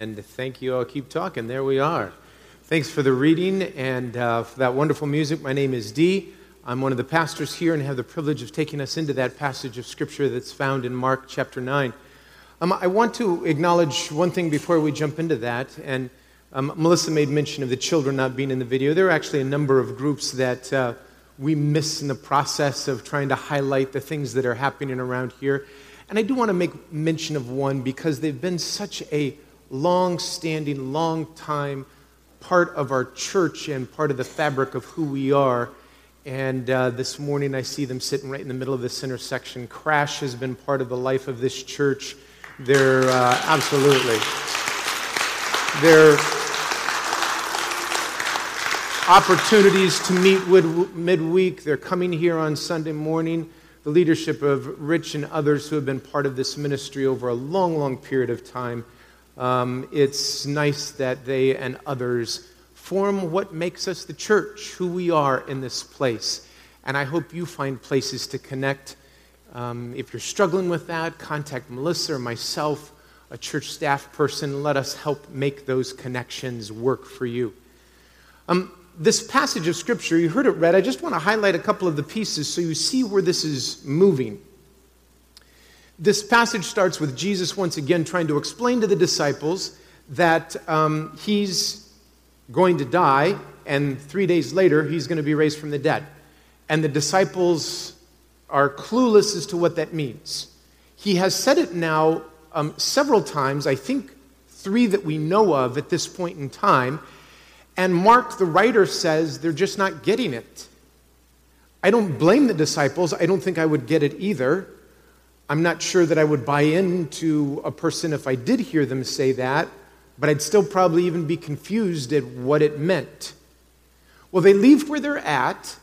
And thank you. I'll keep talking. There we are. Thanks for the reading and uh, for that wonderful music. My name is Dee. I'm one of the pastors here and have the privilege of taking us into that passage of Scripture that's found in Mark chapter 9. Um, I want to acknowledge one thing before we jump into that. And um, Melissa made mention of the children not being in the video. There are actually a number of groups that uh, we miss in the process of trying to highlight the things that are happening around here. And I do want to make mention of one because they've been such a long standing, long time part of our church and part of the fabric of who we are. And uh, this morning I see them sitting right in the middle of this intersection. Crash has been part of the life of this church. They're uh, absolutely. They're opportunities to meet midweek. They're coming here on Sunday morning. The leadership of Rich and others who have been part of this ministry over a long, long period of time. Um, it's nice that they and others form what makes us the church, who we are in this place. And I hope you find places to connect. Um, if you're struggling with that, contact Melissa or myself, a church staff person. Let us help make those connections work for you. Um, this passage of Scripture, you heard it read. I just want to highlight a couple of the pieces so you see where this is moving. This passage starts with Jesus once again trying to explain to the disciples that um, he's going to die, and three days later, he's going to be raised from the dead. And the disciples are clueless as to what that means. He has said it now um, several times, I think three that we know of at this point in time. And Mark, the writer, says they're just not getting it. I don't blame the disciples. I don't think I would get it either. I'm not sure that I would buy into a person if I did hear them say that, but I'd still probably even be confused at what it meant. Well, they leave where they're at,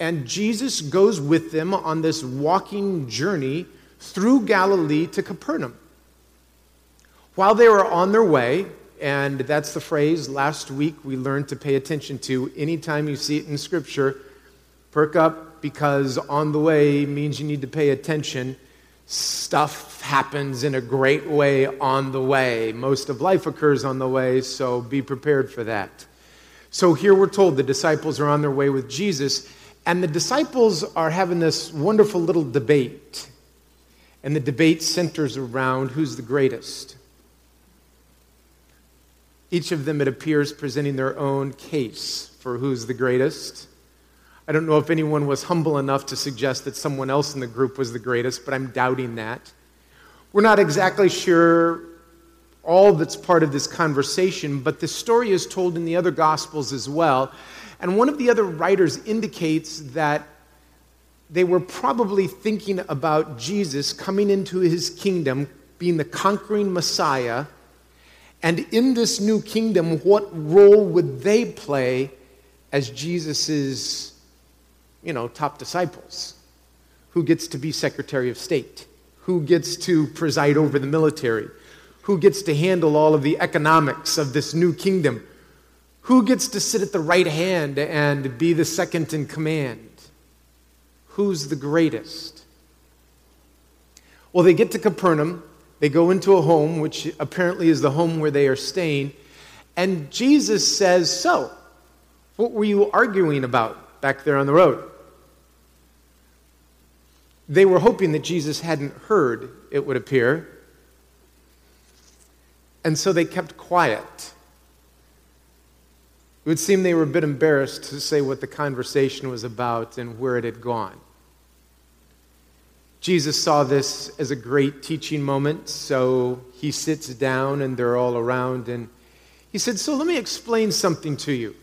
and Jesus goes with them on this walking journey through Galilee to Capernaum. While they were on their way, and that's the phrase last week we learned to pay attention to anytime you see it in Scripture, perk up because on the way means you need to pay attention stuff happens in a great way on the way. Most of life occurs on the way, so be prepared for that. So here we're told the disciples are on their way with Jesus, and the disciples are having this wonderful little debate. And the debate centers around who's the greatest. Each of them, it appears, presenting their own case for who's the greatest. I don't know if anyone was humble enough to suggest that someone else in the group was the greatest, but I'm doubting that. We're not exactly sure all that's part of this conversation, but the story is told in the other Gospels as well. And one of the other writers indicates that they were probably thinking about Jesus coming into his kingdom, being the conquering Messiah. And in this new kingdom, what role would they play as Jesus's you know, top disciples. Who gets to be Secretary of State? Who gets to preside over the military? Who gets to handle all of the economics of this new kingdom? Who gets to sit at the right hand and be the second in command? Who's the greatest? Well, they get to Capernaum. They go into a home, which apparently is the home where they are staying. And Jesus says, So, what were you arguing about back there on the road? They were hoping that Jesus hadn't heard, it would appear. And so they kept quiet. It would seem they were a bit embarrassed to say what the conversation was about and where it had gone. Jesus saw this as a great teaching moment, so he sits down and they're all around and he said, So let me explain something to you.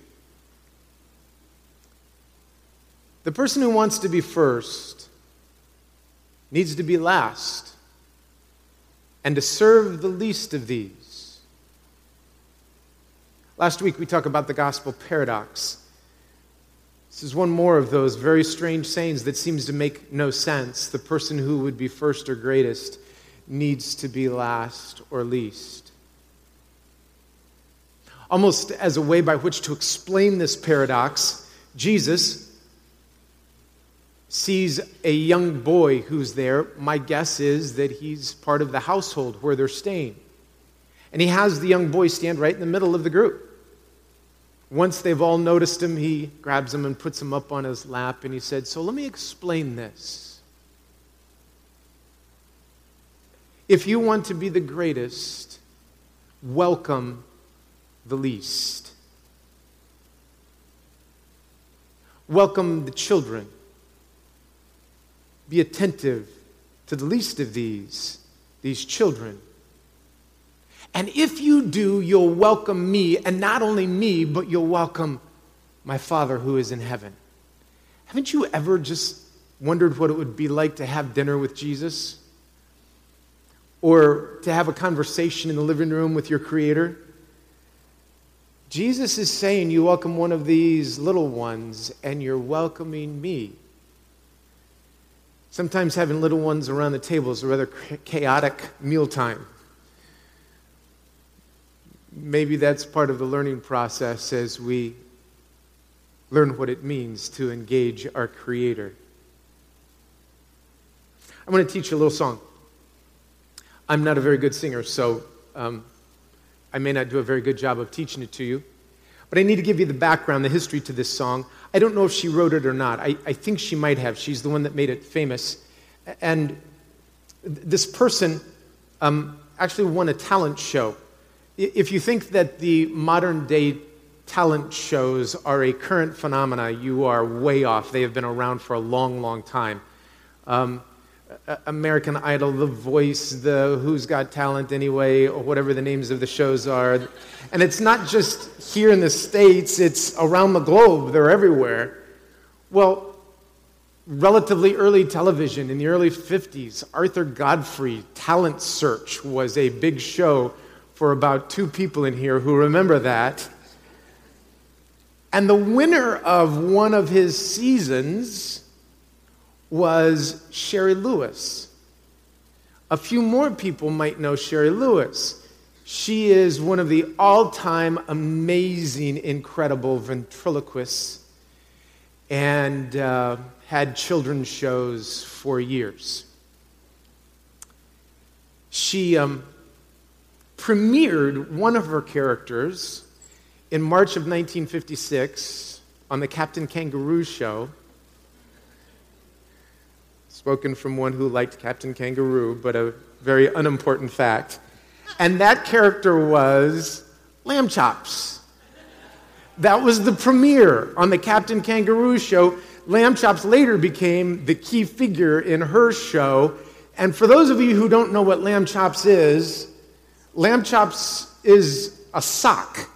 The person who wants to be first needs to be last and to serve the least of these. Last week we talked about the gospel paradox. This is one more of those very strange sayings that seems to make no sense. The person who would be first or greatest needs to be last or least. Almost as a way by which to explain this paradox, Jesus, sees a young boy who's there, my guess is that he's part of the household where they're staying. And he has the young boy stand right in the middle of the group. Once they've all noticed him, he grabs him and puts him up on his lap, and he said, So let me explain this. If you want to be the greatest, welcome the least. Welcome the children. Be attentive to the least of these, these children. And if you do, you'll welcome me, and not only me, but you'll welcome my Father who is in heaven. Haven't you ever just wondered what it would be like to have dinner with Jesus? Or to have a conversation in the living room with your Creator? Jesus is saying, You welcome one of these little ones, and you're welcoming me. Sometimes having little ones around the table is a rather chaotic mealtime maybe that's part of the learning process as we learn what it means to engage our Creator. I'm going to teach you a little song. I'm not a very good singer, so um, I may not do a very good job of teaching it to you. But I need to give you the background, the history to this song. I don't know if she wrote it or not. I, I think she might have. She's the one that made it famous. And this person um, actually won a talent show if you think that the modern day talent shows are a current phenomena, you are way off. They have been around for a long, long time. Um, American Idol, The Voice, the Who's Got Talent Anyway, or whatever the names of the shows are. And it's not just here in the States, it's around the globe, they're everywhere. Well, relatively early television in the early 50s, Arthur Godfrey Talent Search was a big show for about two people in here who remember that. And the winner of one of his seasons was Shari Lewis. A few more people might know Shari Lewis. She is one of the all time amazing, incredible ventriloquists and uh, had children's shows for years. She um, premiered one of her characters in March of 1956 on the Captain Kangaroo show. Spoken from one who liked Captain Kangaroo, but a very unimportant fact. And that character was Lamb Chops. That was the premiere on the Captain Kangaroo show. Lamb Chops later became the key figure in her show. And for those of you who don't know what Lamb Chops is, Lamb chops is a sock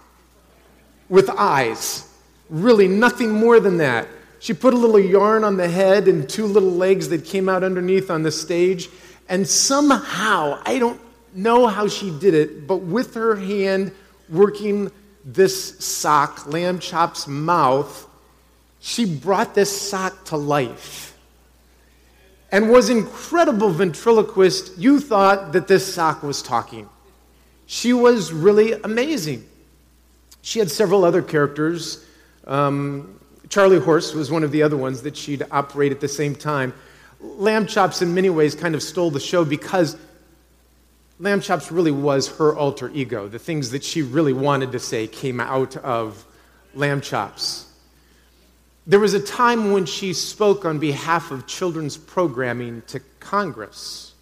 with eyes. Really, nothing more than that. She put a little yarn on the head and two little legs that came out underneath on the stage. And somehow, I don't know how she did it, but with her hand working this sock, Lamb Chop's mouth, she brought this sock to life and was incredible ventriloquist. You thought that this sock was talking. She was really amazing. She had several other characters. Um, Charlie Horse was one of the other ones that she'd operate at the same time. Lamb Chops, in many ways, kind of stole the show because Lamb Chops really was her alter ego. The things that she really wanted to say came out of Lamb Chops. There was a time when she spoke on behalf of children's programming to Congress.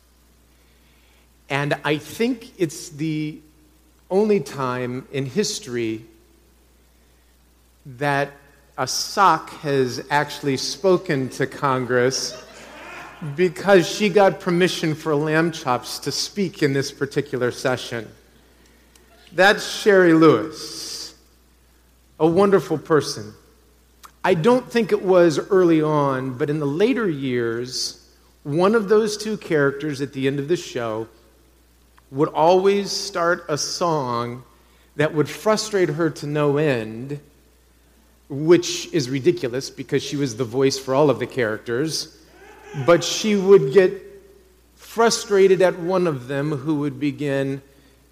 And I think it's the only time in history that a sock has actually spoken to Congress because she got permission for lamb chops to speak in this particular session. That's Shari Lewis, a wonderful person. I don't think it was early on, but in the later years, one of those two characters at the end of the show would always start a song that would frustrate her to no end, which is ridiculous because she was the voice for all of the characters. But she would get frustrated at one of them who would begin,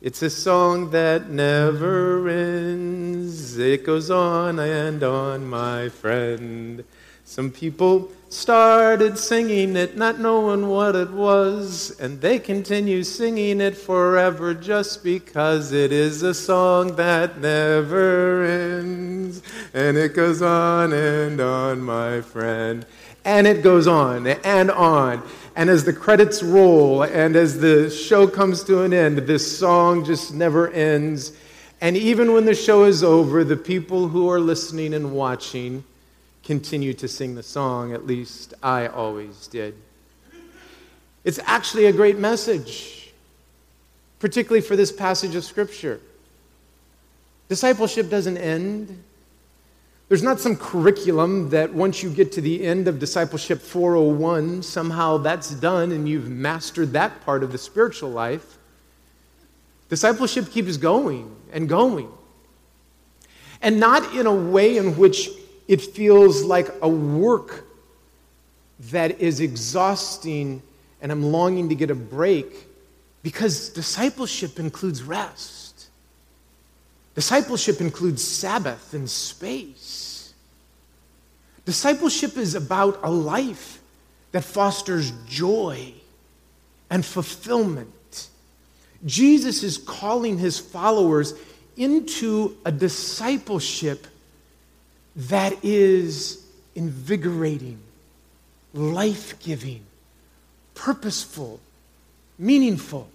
It's a song that never ends. It goes on and on, my friend. Some people started singing it, not knowing what it was, and they continue singing it forever just because it is a song that never ends. And it goes on and on, my friend. And it goes on and on. And as the credits roll and as the show comes to an end, this song just never ends. And even when the show is over, the people who are listening and watching continue to sing the song. At least I always did. It's actually a great message, particularly for this passage of Scripture. Discipleship doesn't end. There's not some curriculum that once you get to the end of Discipleship 401, somehow that's done and you've mastered that part of the spiritual life. Discipleship keeps going and going. And not in a way in which it feels like a work that is exhausting and I'm longing to get a break because discipleship includes rest. Discipleship includes Sabbath and space. Discipleship is about a life that fosters joy and fulfillment. Jesus is calling his followers into a discipleship that is invigorating, life giving, purposeful, meaningful.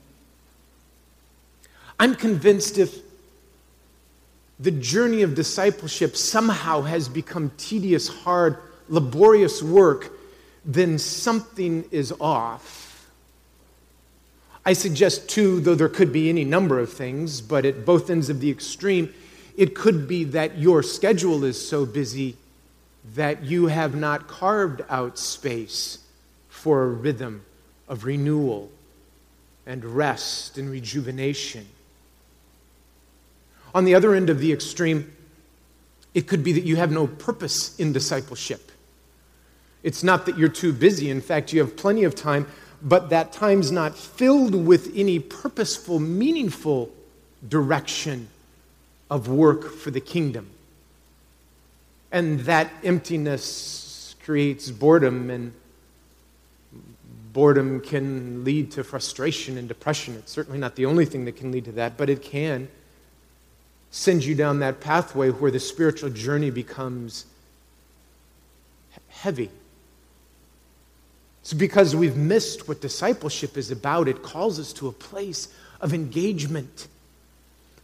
I'm convinced if the journey of discipleship somehow has become tedious, hard, laborious work, then something is off. I suggest, too, though there could be any number of things, but at both ends of the extreme, it could be that your schedule is so busy that you have not carved out space for a rhythm of renewal and rest and rejuvenation. On the other end of the extreme, it could be that you have no purpose in discipleship. It's not that you're too busy. In fact, you have plenty of time, but that time's not filled with any purposeful, meaningful direction of work for the kingdom. And that emptiness creates boredom, and boredom can lead to frustration and depression. It's certainly not the only thing that can lead to that, but it can send you down that pathway where the spiritual journey becomes heavy. It's because we've missed what discipleship is about. It calls us to a place of engagement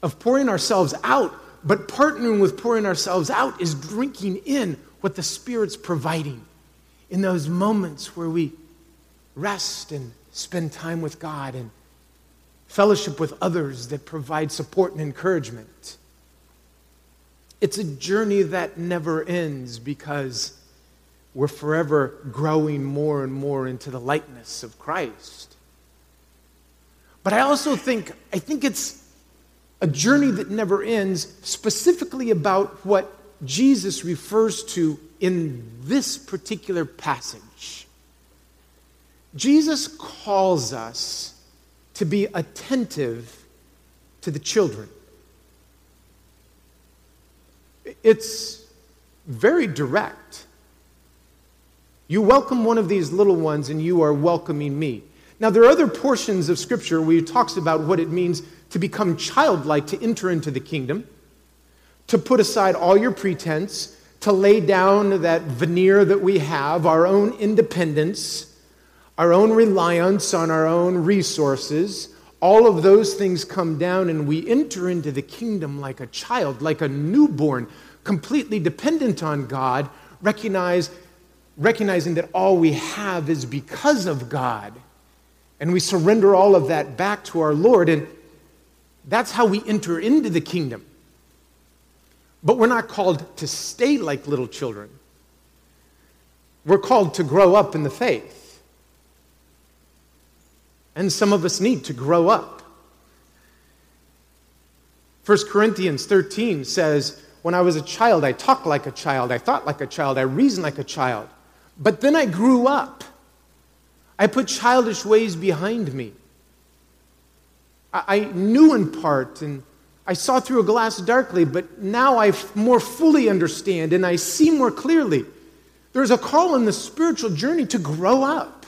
of pouring ourselves out, but partnering with pouring ourselves out is drinking in what the Spirit's providing in those moments where we rest and spend time with God and fellowship with others that provide support and encouragement. It's a journey that never ends because we're forever growing more and more into the likeness of Christ. But I also think I think it's a journey that never ends, specifically about what Jesus refers to in this particular passage. Jesus calls us to be attentive to the children. It's very direct. You welcome one of these little ones, and you are welcoming me. Now, there are other portions of Scripture where he talks about what it means to become childlike, to enter into the kingdom, to put aside all your pretense, to lay down that veneer that we have, our own independence, our own reliance on our own resources. All of those things come down, and we enter into the kingdom like a child, like a newborn, completely dependent on God, recognize, recognizing that all we have is because of God. And we surrender all of that back to our Lord. And that's how we enter into the kingdom. But we're not called to stay like little children. We're called to grow up in the faith. And some of us need to grow up. 1 Corinthians 13 says, When I was a child, I talked like a child, I thought like a child, I reasoned like a child. But then I grew up. I put childish ways behind me. I knew in part and I saw through a glass darkly, but now I more fully understand and I see more clearly. There's a call in the spiritual journey to grow up.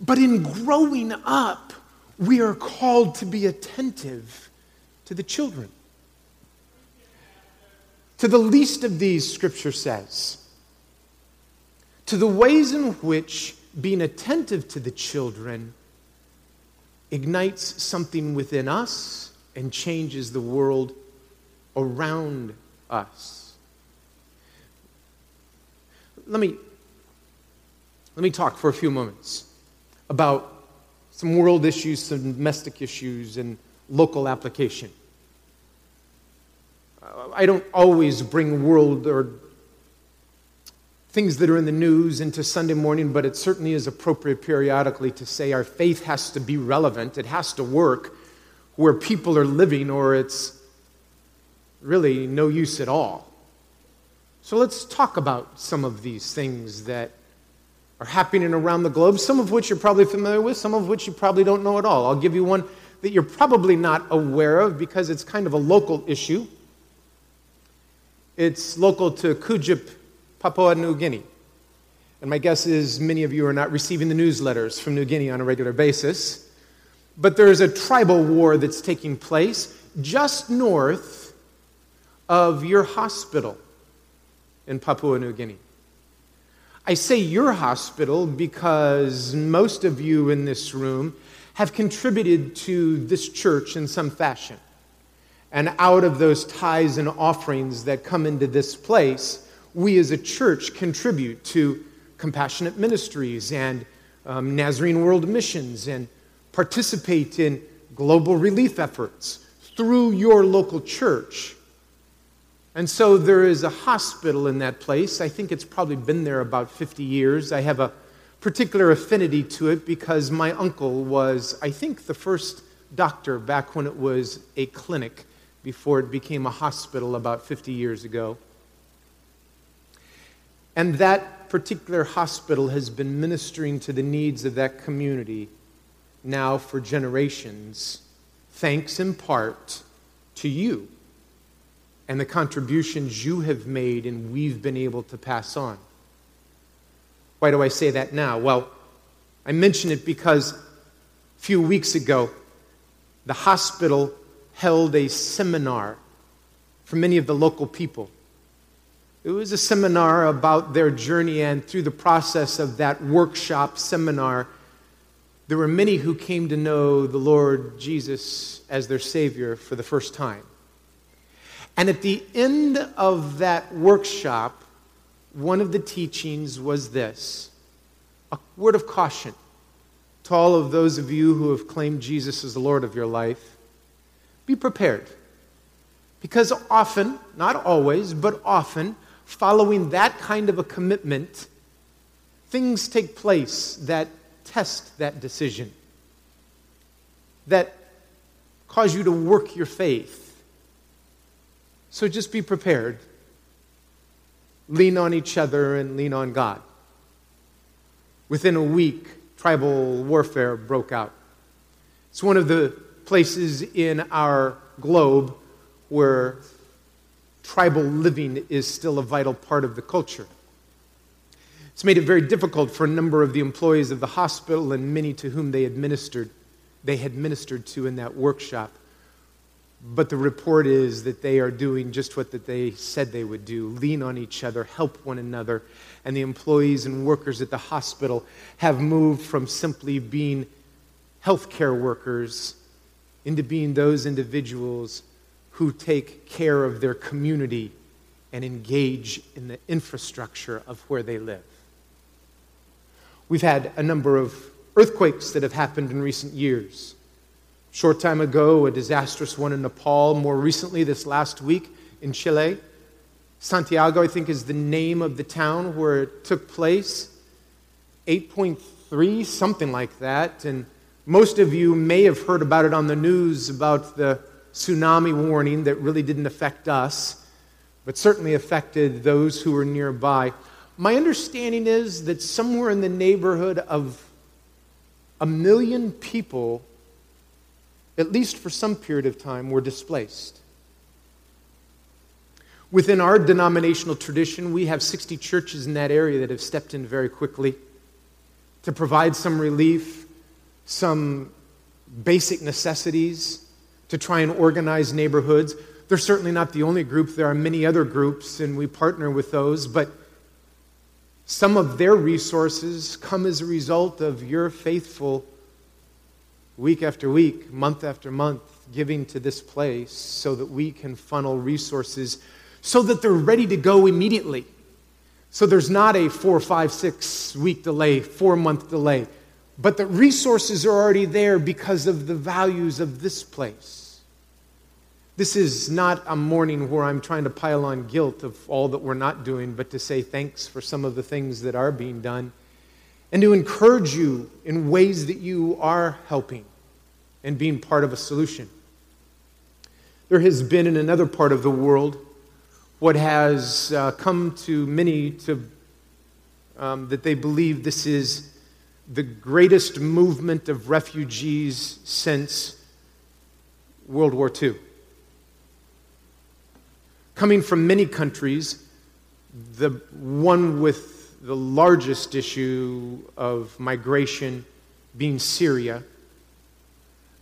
But in growing up, we are called to be attentive to the children. To the least of these, Scripture says, to the ways in which being attentive to the children ignites something within us and changes the world around us. Let me, let me talk for a few moments about some world issues, some domestic issues, and local application. I don't always bring world or things that are in the news into Sunday morning, but it certainly is appropriate periodically to say our faith has to be relevant. It has to work where people are living, or it's really no use at all. So let's talk about some of these things that are happening around the globe, some of which you're probably familiar with, some of which you probably don't know at all. I'll give you one that you're probably not aware of because it's kind of a local issue. It's local to Kudjip, Papua New Guinea. And my guess is many of you are not receiving the newsletters from New Guinea on a regular basis. But there's a tribal war that's taking place just north of your hospital in Papua New Guinea. I say your hospital because most of you in this room have contributed to this church in some fashion. And out of those tithes and offerings that come into this place, we as a church contribute to compassionate ministries and um, Nazarene World Missions and participate in global relief efforts through your local church. And so there is a hospital in that place. I think it's probably been there about 50 years. I have a particular affinity to it because my uncle was, I think, the first doctor back when it was a clinic before it became a hospital about 50 years ago. And that particular hospital has been ministering to the needs of that community now for generations, thanks in part to you and the contributions you have made and we've been able to pass on. Why do I say that now? Well, I mention it because a few weeks ago, the hospital held a seminar for many of the local people. It was a seminar about their journey, and through the process of that workshop seminar, there were many who came to know the Lord Jesus as their Savior for the first time. And at the end of that workshop, one of the teachings was this a word of caution to all of those of you who have claimed Jesus as the Lord of your life. Be prepared. Because often, not always, but often, following that kind of a commitment, things take place that test that decision, that cause you to work your faith. So just be prepared. Lean on each other and lean on God. Within a week, tribal warfare broke out. It's one of the places in our globe where tribal living is still a vital part of the culture. It's made it very difficult for a number of the employees of the hospital and many to whom they administered, they had ministered to in that workshop. But the report is that they are doing just what that they said they would do lean on each other, help one another. And the employees and workers at the hospital have moved from simply being healthcare workers into being those individuals who take care of their community and engage in the infrastructure of where they live. We've had a number of earthquakes that have happened in recent years. Short time ago, a disastrous one in Nepal. More recently, this last week in Chile. Santiago, I think, is the name of the town where it took place. 8.3, something like that. And most of you may have heard about it on the news about the tsunami warning that really didn't affect us, but certainly affected those who were nearby. My understanding is that somewhere in the neighborhood of a million people, at least for some period of time, were displaced. Within our denominational tradition, we have 60 churches in that area that have stepped in very quickly to provide some relief, some basic necessities, to try and organize neighborhoods. They're certainly not the only group. There are many other groups, and we partner with those, but some of their resources come as a result of your faithful week after week, month after month, giving to this place so that we can funnel resources so that they're ready to go immediately. So there's not a four, five, six week delay, four month delay, but the resources are already there because of the values of this place. This is not a morning where I'm trying to pile on guilt of all that we're not doing, but to say thanks for some of the things that are being done and to encourage you in ways that you are helping and being part of a solution. There has been in another part of the world what has uh, come to many to um, that they believe this is the greatest movement of refugees since World War II. Coming from many countries, the one with the largest issue of migration being Syria,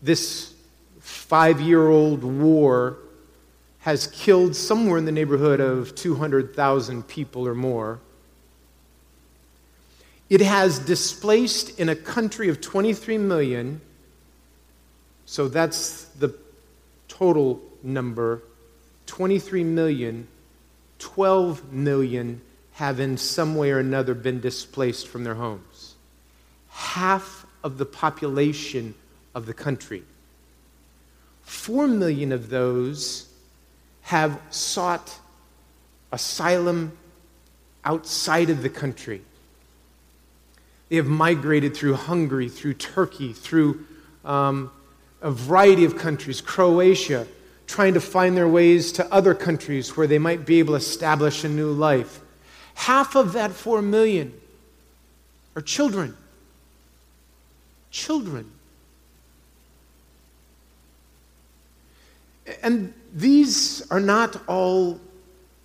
this five year old war has killed somewhere in the neighborhood of 200,000 people or more. It has displaced in a country of 23 million, so that's the total number 23 million, 12 million have in some way or another been displaced from their homes. Half of the population of the country. Four million of those have sought asylum outside of the country. They have migrated through Hungary, through Turkey, through um, a variety of countries, Croatia, trying to find their ways to other countries where they might be able to establish a new life. Half of that four million are children. Children. And these are not all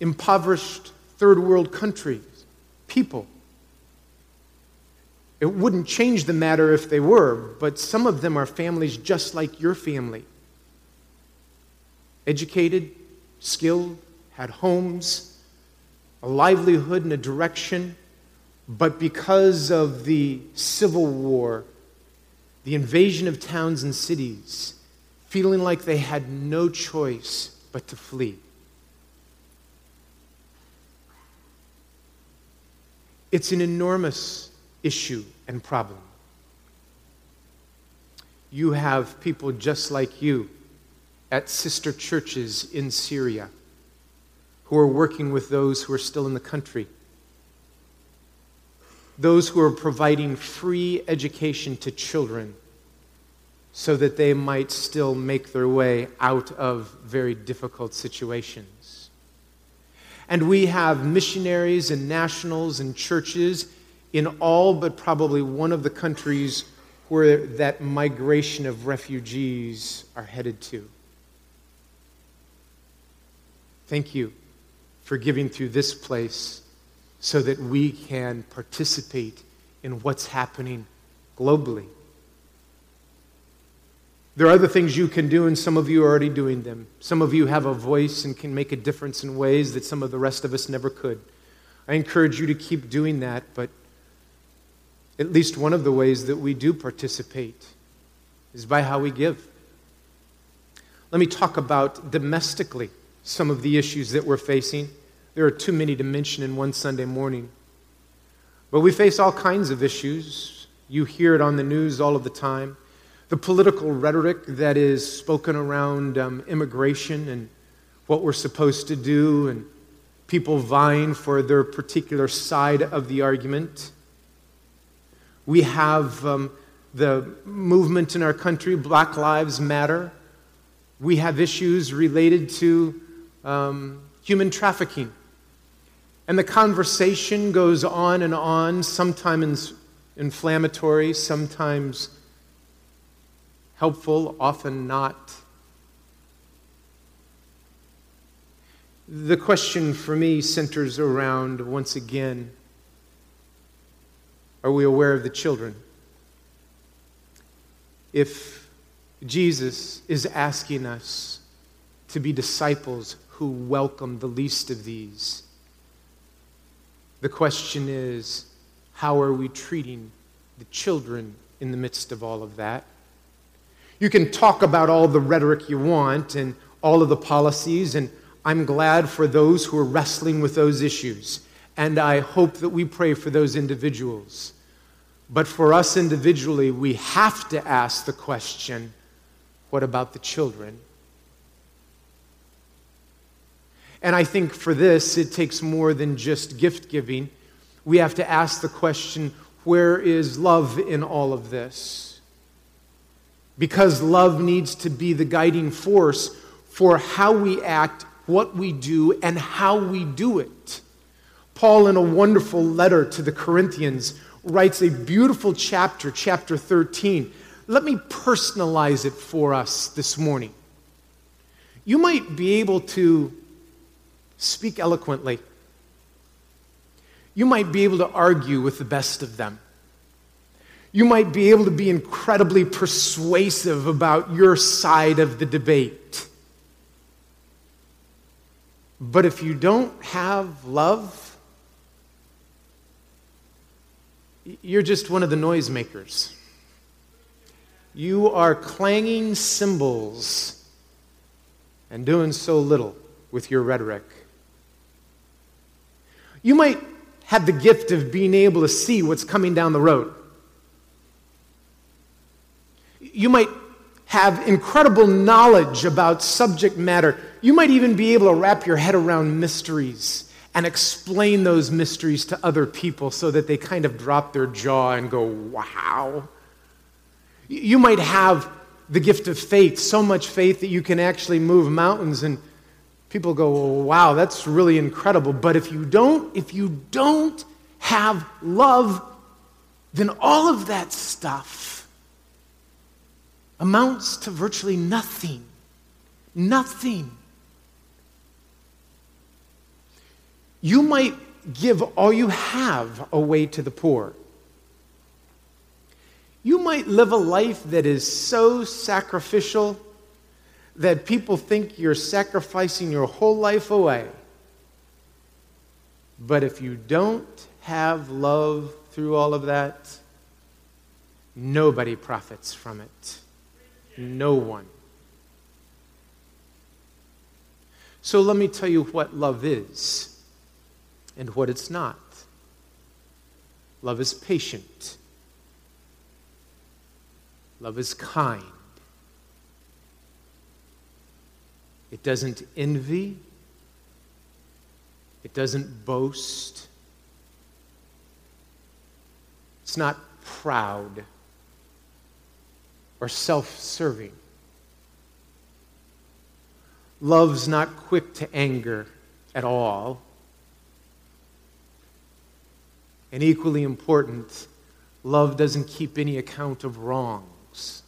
impoverished third world countries, people. It wouldn't change the matter if they were, but some of them are families just like your family. Educated, skilled, had homes, a livelihood and a direction, but because of the Civil War, the invasion of towns and cities, feeling like they had no choice but to flee. It's an enormous issue and problem. You have people just like you at sister churches in Syria who are working with those who are still in the country, those who are providing free education to children so that they might still make their way out of very difficult situations. And we have missionaries and nationals and churches in all but probably one of the countries where that migration of refugees are headed to. Thank you for giving through this place so that we can participate in what's happening globally. There are other things you can do, and some of you are already doing them. Some of you have a voice and can make a difference in ways that some of the rest of us never could. I encourage you to keep doing that, but at least one of the ways that we do participate is by how we give. Let me talk about domestically some of the issues that we're facing. There are too many to mention in one Sunday morning. But we face all kinds of issues. You hear it on the news all of the time the political rhetoric that is spoken around um, immigration and what we're supposed to do, and people vying for their particular side of the argument. We have um, the movement in our country, Black Lives Matter. We have issues related to um, human trafficking. And the conversation goes on and on, sometimes inflammatory, sometimes helpful, often not. The question for me centers around, once again, are we aware of the children? If Jesus is asking us to be disciples who welcome the least of these, the question is how are we treating the children in the midst of all of that? You can talk about all the rhetoric you want and all of the policies, and I'm glad for those who are wrestling with those issues. And I hope that we pray for those individuals. But for us individually, we have to ask the question what about the children? And I think for this, it takes more than just gift giving. We have to ask the question where is love in all of this? Because love needs to be the guiding force for how we act, what we do, and how we do it. Paul, in a wonderful letter to the Corinthians, writes a beautiful chapter, chapter 13. Let me personalize it for us this morning. You might be able to speak eloquently. You might be able to argue with the best of them. You might be able to be incredibly persuasive about your side of the debate. But if you don't have love, you're just one of the noisemakers. You are clanging cymbals and doing so little with your rhetoric. You might have the gift of being able to see what's coming down the road. You might have incredible knowledge about subject matter. You might even be able to wrap your head around mysteries and explain those mysteries to other people so that they kind of drop their jaw and go, wow. You might have the gift of faith, so much faith that you can actually move mountains and people go, wow, that's really incredible. But if you don't, if you don't have love, then all of that stuff amounts to virtually nothing. Nothing. You might give all you have away to the poor. You might live a life that is so sacrificial that people think you're sacrificing your whole life away. But if you don't have love through all of that, nobody profits from it. No one. So let me tell you what love is and what it's not. Love is patient. Love is kind. It doesn't envy. It doesn't boast. It's not proud or self serving. Love's not quick to anger at all. And equally important, love doesn't keep any account of wrongs.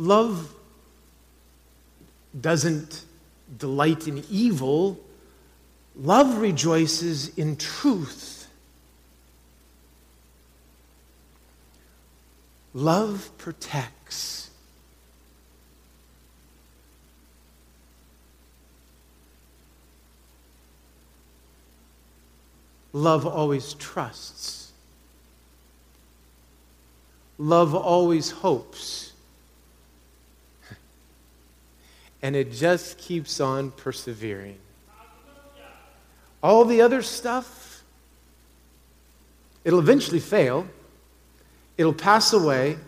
Love doesn't delight in evil, love rejoices in truth. Love protects. Love always trusts. Love always hopes. And it just keeps on persevering. All the other stuff, it'll eventually fail. It'll pass away.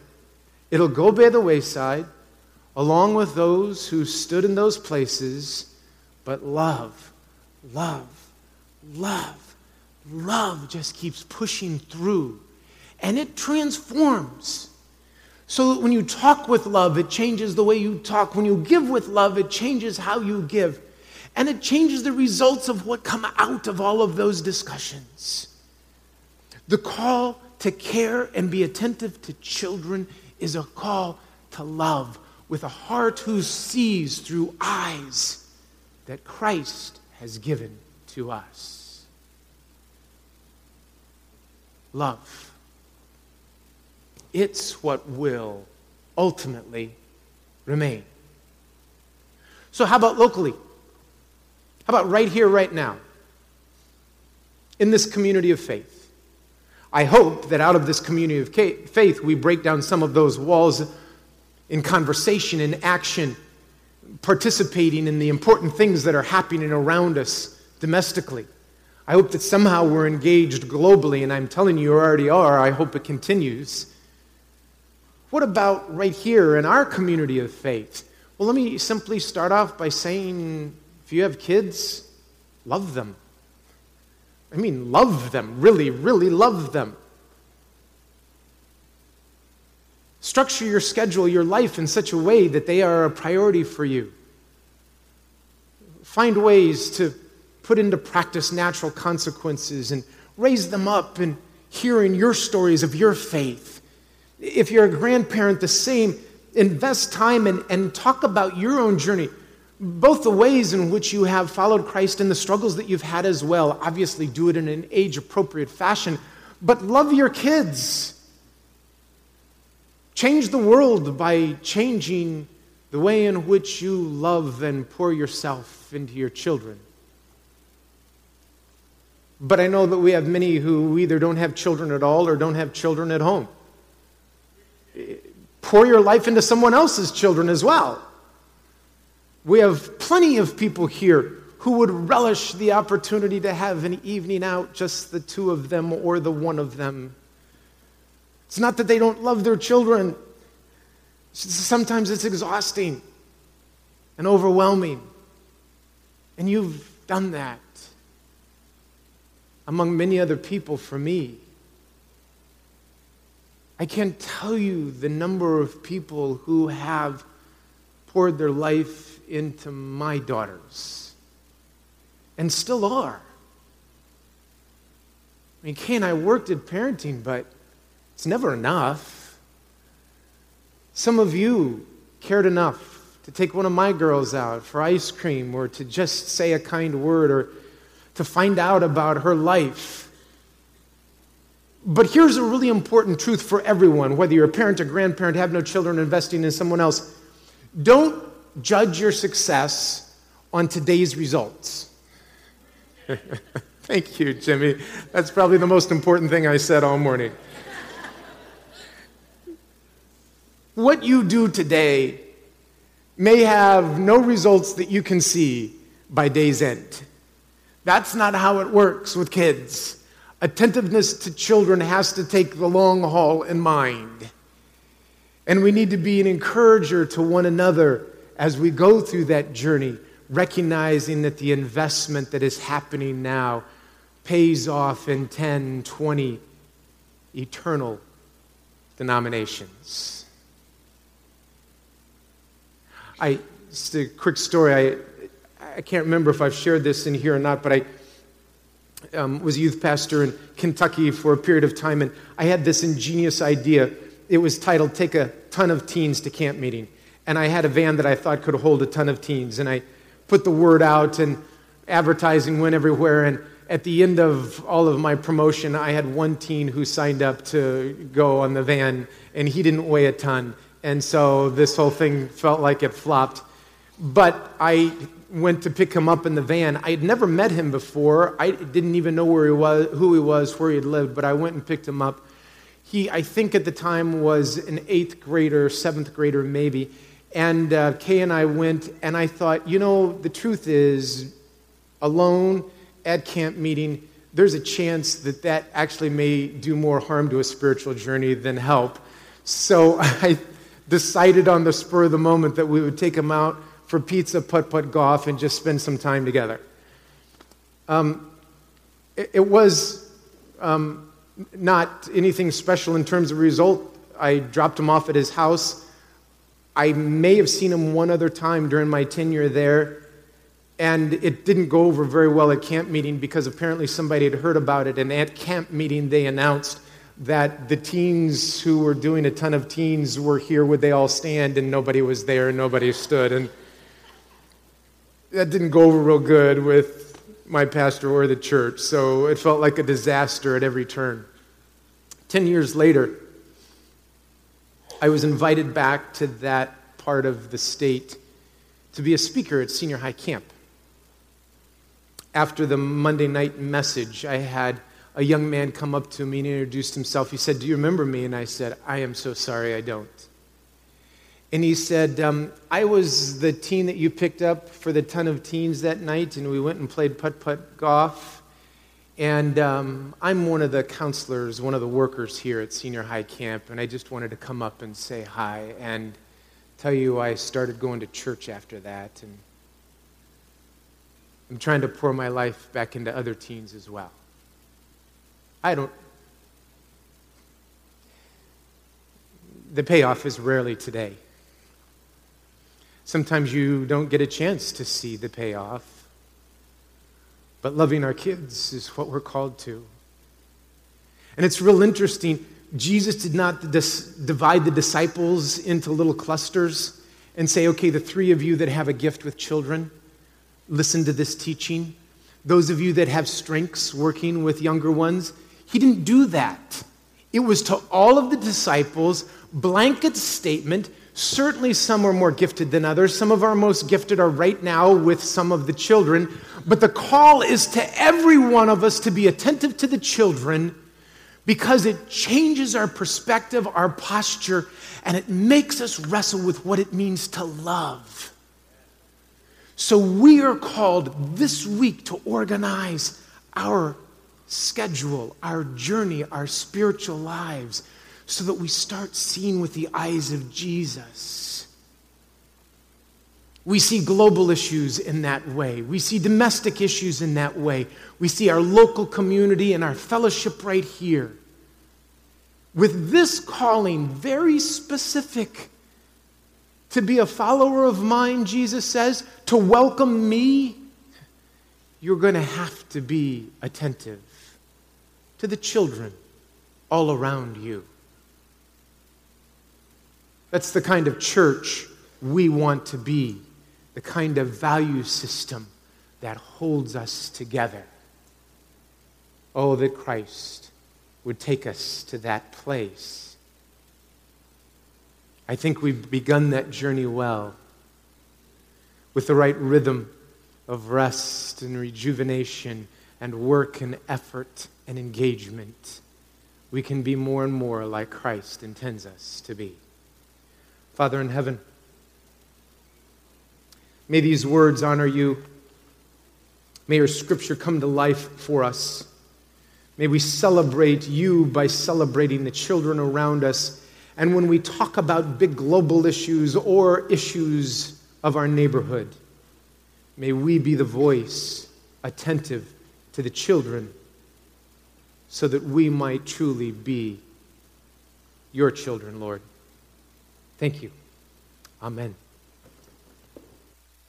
It'll go by the wayside, along with those who stood in those places. But love, love, love love just keeps pushing through and it transforms. So when you talk with love, it changes the way you talk. When you give with love, it changes how you give. And it changes the results of what come out of all of those discussions. The call to care and be attentive to children is a call to love with a heart who sees through eyes that Christ has given to us. Love. It's what will ultimately remain. So, how about locally? How about right here, right now? In this community of faith. I hope that out of this community of faith, we break down some of those walls in conversation, in action, participating in the important things that are happening around us domestically. I hope that somehow we're engaged globally, and I'm telling you, you already are. I hope it continues. What about right here in our community of faith? Well, let me simply start off by saying if you have kids, love them. I mean, love them, really, really love them. Structure your schedule, your life in such a way that they are a priority for you. Find ways to put into practice natural consequences and raise them up and hearing your stories of your faith. If you're a grandparent, the same. Invest time and, and talk about your own journey both the ways in which you have followed Christ and the struggles that you've had as well. Obviously, do it in an age appropriate fashion, but love your kids. Change the world by changing the way in which you love and pour yourself into your children. But I know that we have many who either don't have children at all or don't have children at home. Pour your life into someone else's children as well. We have plenty of people here who would relish the opportunity to have an evening out, just the two of them or the one of them. It's not that they don't love their children, sometimes it's exhausting and overwhelming. And you've done that among many other people for me. I can't tell you the number of people who have poured their life into my daughters and still are. I mean, Kay and I worked at parenting, but it's never enough. Some of you cared enough to take one of my girls out for ice cream or to just say a kind word or to find out about her life. But here's a really important truth for everyone, whether you're a parent, a grandparent, have no children, investing in someone else. Don't judge your success on today's results. Thank you, Jimmy. That's probably the most important thing I said all morning. what you do today may have no results that you can see by day's end. That's not how it works with kids. Attentiveness to children has to take the long haul in mind. And we need to be an encourager to one another as we go through that journey, recognizing that the investment that is happening now pays off in 10, 20 eternal denominations. I, just a quick story. I, I can't remember if I've shared this in here or not, but I um, was a youth pastor in Kentucky for a period of time, and I had this ingenious idea. It was titled Take a Ton of Teens to Camp Meeting and I had a van that I thought could hold a ton of teens. And I put the word out, and advertising went everywhere. And at the end of all of my promotion, I had one teen who signed up to go on the van, and he didn't weigh a ton. And so this whole thing felt like it flopped. But I went to pick him up in the van. I had never met him before. I didn't even know where he was, who he was, where he had lived, but I went and picked him up. He, I think at the time, was an eighth grader, seventh grader, maybe. And uh, Kay and I went, and I thought, you know, the truth is, alone at camp meeting, there's a chance that that actually may do more harm to a spiritual journey than help. So I decided on the spur of the moment that we would take him out for pizza, putt putt golf, and just spend some time together. Um, it, it, was um, not anything special in terms of result. I dropped him off at his house. I may have seen him one other time during my tenure there, and it didn't go over very well at camp meeting because apparently somebody had heard about it, and at camp meeting they announced that the teens who were doing a ton of teens were here, would they all stand? And nobody was there and nobody stood. And that didn't go over real good with my pastor or the church. So it felt like a disaster at every turn. Ten years later, I was invited back to that part of the state to be a speaker at senior high camp. After the Monday night message, I had a young man come up to me and introduced himself. He said, Do you remember me? And I said, I am so sorry, I don't. And he said, um, I was the teen that you picked up for the ton of teens that night, and we went and played putt putt golf. And um, I'm one of the counselors, one of the workers here at senior high camp, and I just wanted to come up and say hi and tell you I started going to church after that. And I'm trying to pour my life back into other teens as well. I don't. The payoff is rarely today. Sometimes you don't get a chance to see the payoff. But loving our kids is what we're called to. And it's real interesting. Jesus did not dis- divide the disciples into little clusters and say, okay, the three of you that have a gift with children, listen to this teaching. Those of you that have strengths working with younger ones, he didn't do that. It was to all of the disciples, blanket statement. Certainly, some are more gifted than others. Some of our most gifted are right now with some of the children. But the call is to every one of us to be attentive to the children because it changes our perspective, our posture, and it makes us wrestle with what it means to love. So, we are called this week to organize our schedule, our journey, our spiritual lives, so that we start seeing with the eyes of Jesus. We see global issues in that way. We see domestic issues in that way. We see our local community and our fellowship right here. With this calling, very specific to be a follower of mine, Jesus says, to welcome me, you're going to have to be attentive to the children all around you. That's the kind of church we want to be, the kind of value system that holds us together. Oh, that Christ would take us to that place. I think we've begun that journey well with the right rhythm of rest and rejuvenation and work and effort and engagement, we can be more and more like Christ intends us to be. Father in heaven, may these words honor you. May your scripture come to life for us. May we celebrate you by celebrating the children around us. And when we talk about big global issues or issues of our neighborhood, may we be the voice attentive to the children so that we might truly be your children, Lord. Thank you. Amen.